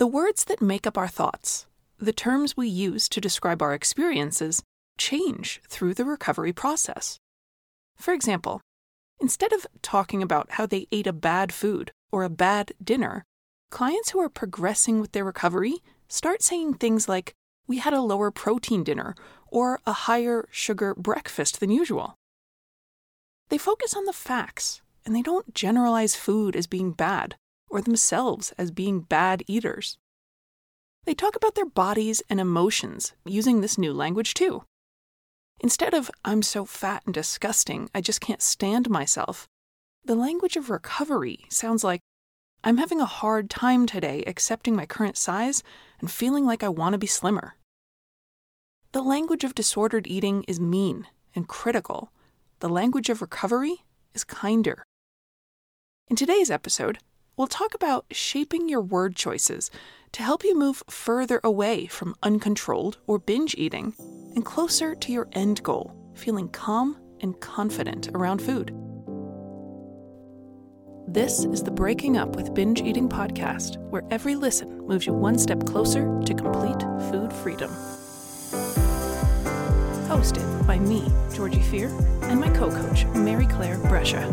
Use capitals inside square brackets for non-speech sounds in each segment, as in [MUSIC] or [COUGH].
The words that make up our thoughts, the terms we use to describe our experiences, change through the recovery process. For example, instead of talking about how they ate a bad food or a bad dinner, clients who are progressing with their recovery start saying things like, We had a lower protein dinner or a higher sugar breakfast than usual. They focus on the facts and they don't generalize food as being bad or themselves as being bad eaters. They talk about their bodies and emotions using this new language too. Instead of, I'm so fat and disgusting, I just can't stand myself, the language of recovery sounds like, I'm having a hard time today accepting my current size and feeling like I want to be slimmer. The language of disordered eating is mean and critical. The language of recovery is kinder. In today's episode, we'll talk about shaping your word choices to help you move further away from uncontrolled or binge eating and closer to your end goal, feeling calm and confident around food. This is the Breaking Up with Binge Eating podcast, where every listen moves you one step closer to complete food freedom. Hosted by me, Georgie Fear, and my co coach, Mary Claire Brescia.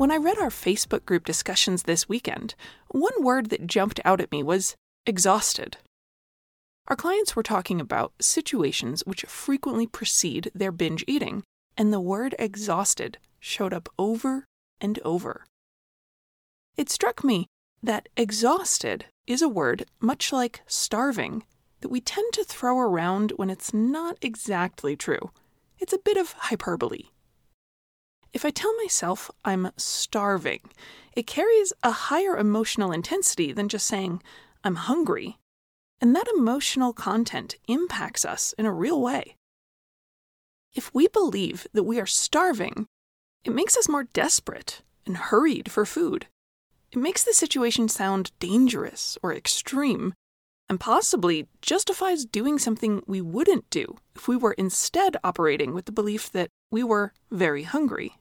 When I read our Facebook group discussions this weekend, one word that jumped out at me was exhausted. Our clients were talking about situations which frequently precede their binge eating, and the word exhausted showed up over and over. It struck me that exhausted is a word much like starving that we tend to throw around when it's not exactly true. It's a bit of hyperbole. If I tell myself I'm starving, it carries a higher emotional intensity than just saying I'm hungry. And that emotional content impacts us in a real way. If we believe that we are starving, it makes us more desperate and hurried for food. It makes the situation sound dangerous or extreme, and possibly justifies doing something we wouldn't do if we were instead operating with the belief that we were very hungry.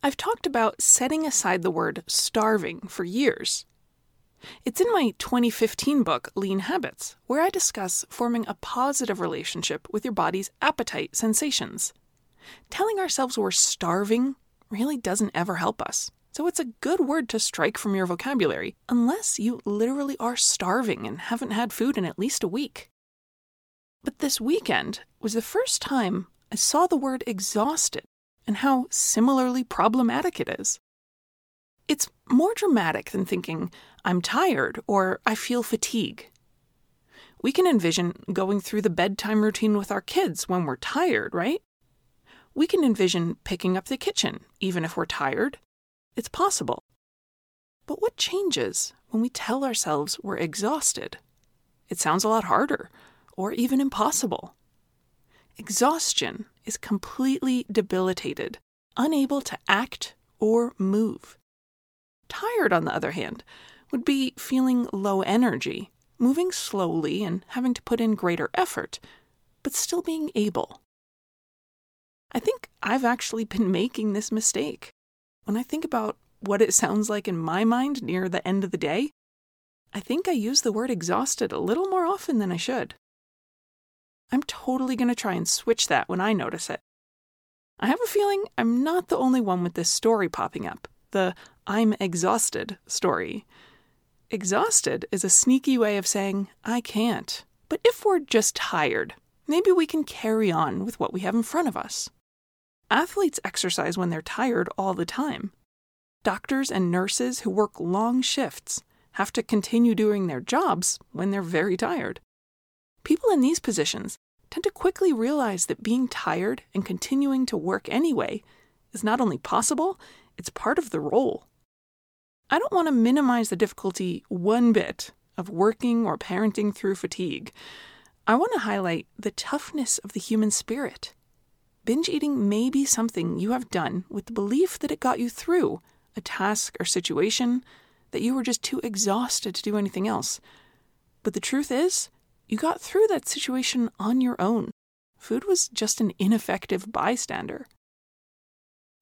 I've talked about setting aside the word starving for years. It's in my 2015 book, Lean Habits, where I discuss forming a positive relationship with your body's appetite sensations. Telling ourselves we're starving really doesn't ever help us, so it's a good word to strike from your vocabulary, unless you literally are starving and haven't had food in at least a week. But this weekend was the first time I saw the word exhausted and how similarly problematic it is. It's more dramatic than thinking, I'm tired or I feel fatigue. We can envision going through the bedtime routine with our kids when we're tired, right? We can envision picking up the kitchen, even if we're tired. It's possible. But what changes when we tell ourselves we're exhausted? It sounds a lot harder, or even impossible. Exhaustion is completely debilitated, unable to act or move. Tired, on the other hand, would be feeling low energy, moving slowly and having to put in greater effort, but still being able. I think I've actually been [LAUGHS] making this mistake. When I think about what it sounds like in my mind near the end of the day, I think I use the word exhausted a little more often than I should. I'm totally going to try and switch that when I notice it. I have a feeling I'm not the only one with this story popping up the I'm exhausted story. Exhausted is a sneaky way of saying, I can't. But if we're just tired, maybe we can carry on with what we have in front of us. Athletes exercise when they're tired all the time. Doctors and nurses who work long shifts have to continue doing their jobs when they're very tired. People in these positions tend to quickly realize that being tired and continuing to work anyway is not only possible, it's part of the role. I don't want to minimize the difficulty one bit of working or parenting through fatigue. I want to highlight the toughness of the human spirit. Binge eating may be something you have done with the belief that it got you through a task or situation, that you were just too exhausted to do anything else. But the truth is, you got through that situation on your own. Food was just an ineffective bystander.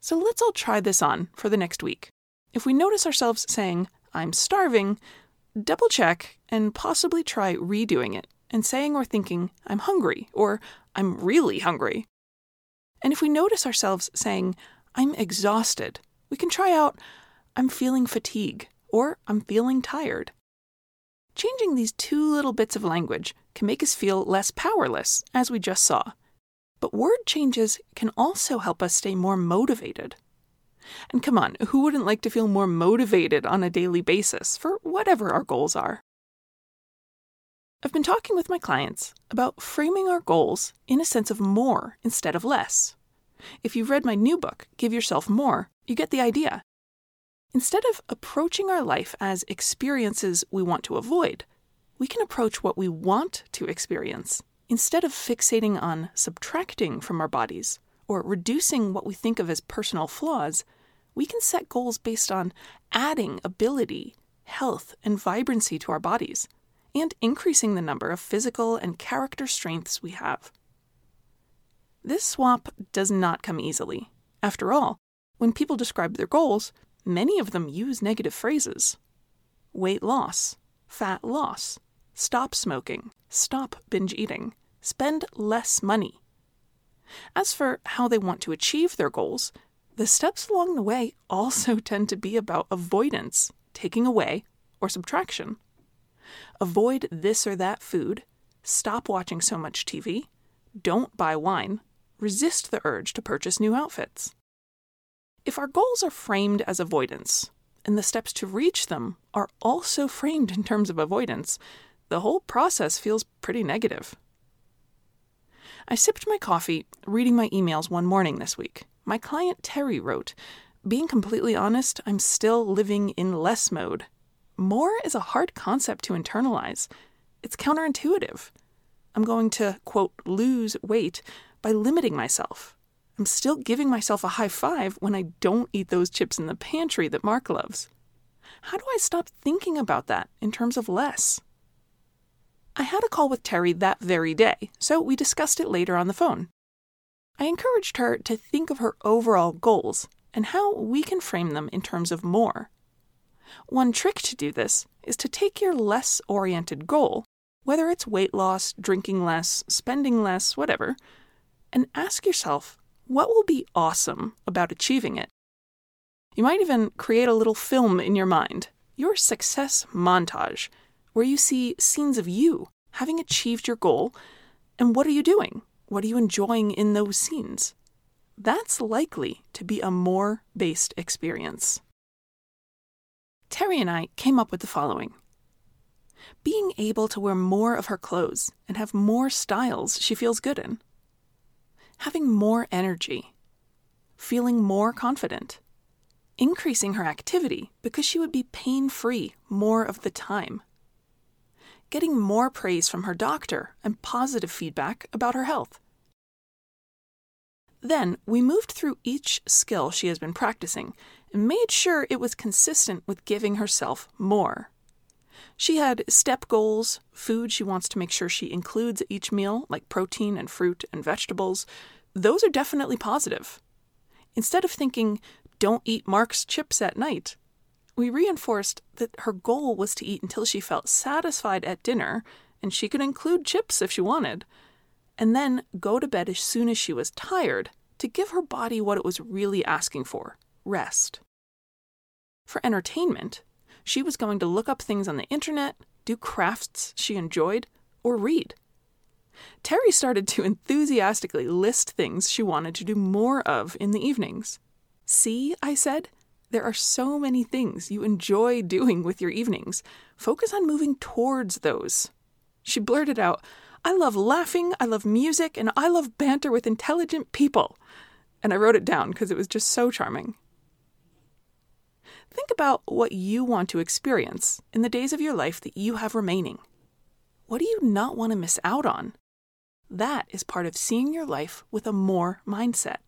So let's all try this on for the next week. If we notice ourselves saying, I'm starving, double check and possibly try redoing it and saying or thinking, I'm hungry or I'm really hungry. And if we notice ourselves saying, I'm exhausted, we can try out, I'm feeling fatigue or I'm feeling tired. Changing these two little bits of language can make us feel less powerless, as we just saw. But word changes can also help us stay more motivated. And come on, who wouldn't like to feel more motivated on a daily basis for whatever our goals are? I've been talking with my clients about framing our goals in a sense of more instead of less. If you've read my new book, Give Yourself More, you get the idea. Instead of approaching our life as experiences we want to avoid, we can approach what we want to experience instead of fixating on subtracting from our bodies or reducing what we think of as personal flaws we can set goals based on adding ability, health, and vibrancy to our bodies, and increasing the number of physical and character strengths we have. This swap does not come easily. After all, when people describe their goals, many of them use negative phrases weight loss, fat loss, stop smoking, stop binge eating, spend less money. As for how they want to achieve their goals, the steps along the way also [LAUGHS] tend to be about avoidance, taking away, or subtraction. Avoid this or that food, stop watching so much TV, don't buy wine, resist the urge to purchase new outfits. If our goals are framed as avoidance, and the steps to reach them are also framed in terms of avoidance, the whole process feels pretty negative. I sipped my coffee reading my emails one morning this week my client Terry wrote Being completely honest, I'm still living in less mode. More is a hard concept to internalize. It's counterintuitive. I'm going to, quote, lose weight by limiting myself. I'm still giving myself a high five when I don't eat those chips in the pantry that Mark loves. How do I stop thinking about that in terms of less? I had a call with Terry that very day, so we discussed it later on the phone. I encouraged her to think of her overall goals and how we can frame them in terms of more. One trick to do this is to take your less oriented goal, whether it's weight loss, drinking less, spending less, whatever, and ask yourself what will be awesome about achieving it. You might even create a little film in your mind, your success montage, where you see scenes of you having achieved your goal and what are you doing? What are you enjoying in those scenes? That's likely to be a more based experience. Terry and I came up with the following being able to wear more of her clothes and have more styles she feels good in, having more energy, feeling more confident, increasing her activity because she would be pain free more of the time getting more praise from her doctor and positive feedback about her health. Then we moved through each skill she has been practicing and made sure it was consistent with giving herself more. She had step goals, food she wants to make sure she includes at each meal, like protein and fruit and vegetables. Those are definitely positive. Instead of thinking, don't eat Mark's chips at night, we reinforced that her goal was to eat until she felt satisfied at dinner, and she could include chips if she wanted, and then go to bed as soon as she was tired to give her body what it was really asking for rest. For entertainment, she was going to look up things on the internet, do crafts she enjoyed, or read. Terry started to enthusiastically list things she wanted to do more of in the evenings. See, I said, there are so many things you enjoy doing with your evenings. Focus on moving towards those. She blurted out, I love laughing, I love music, and I love banter with intelligent people. And I wrote it down because it was just so charming. Think about what you want to experience in the days of your life that you have remaining. What do you not want to miss out on? That is part of seeing your life with a more mindset.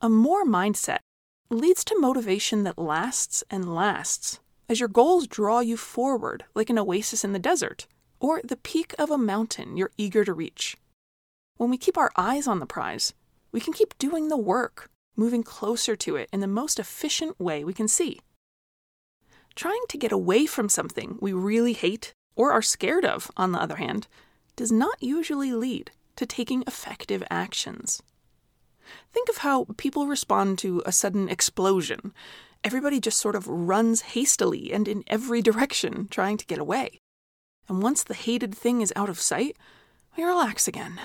A more mindset leads to motivation that lasts and lasts as your goals draw you forward like an oasis in the desert or the peak of a mountain you're eager to reach. When we keep our eyes on the prize, we can keep doing the work, moving closer to it in the most efficient way we can see. Trying to get away from something we really hate or are scared of, on the other hand, does not usually lead to taking effective actions. Think of how people respond to a sudden explosion. Everybody just sort of runs hastily and in every direction, trying to get away. And once the hated thing is out of sight, we relax again.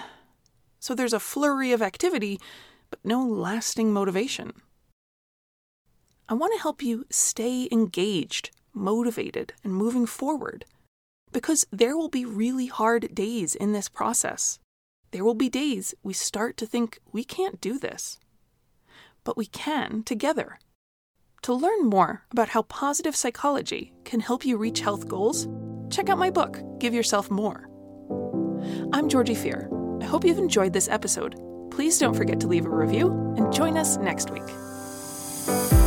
So there's a flurry of activity, but no lasting motivation. I want to help you stay engaged, motivated, and moving forward. Because there will be really hard days in this process. There will be days we start to think we can't do this. But we can together. To learn more about how positive psychology can help you reach health goals, check out my book, Give Yourself More. I'm Georgie Fear. I hope you've enjoyed this episode. Please don't forget to leave a review and join us next week.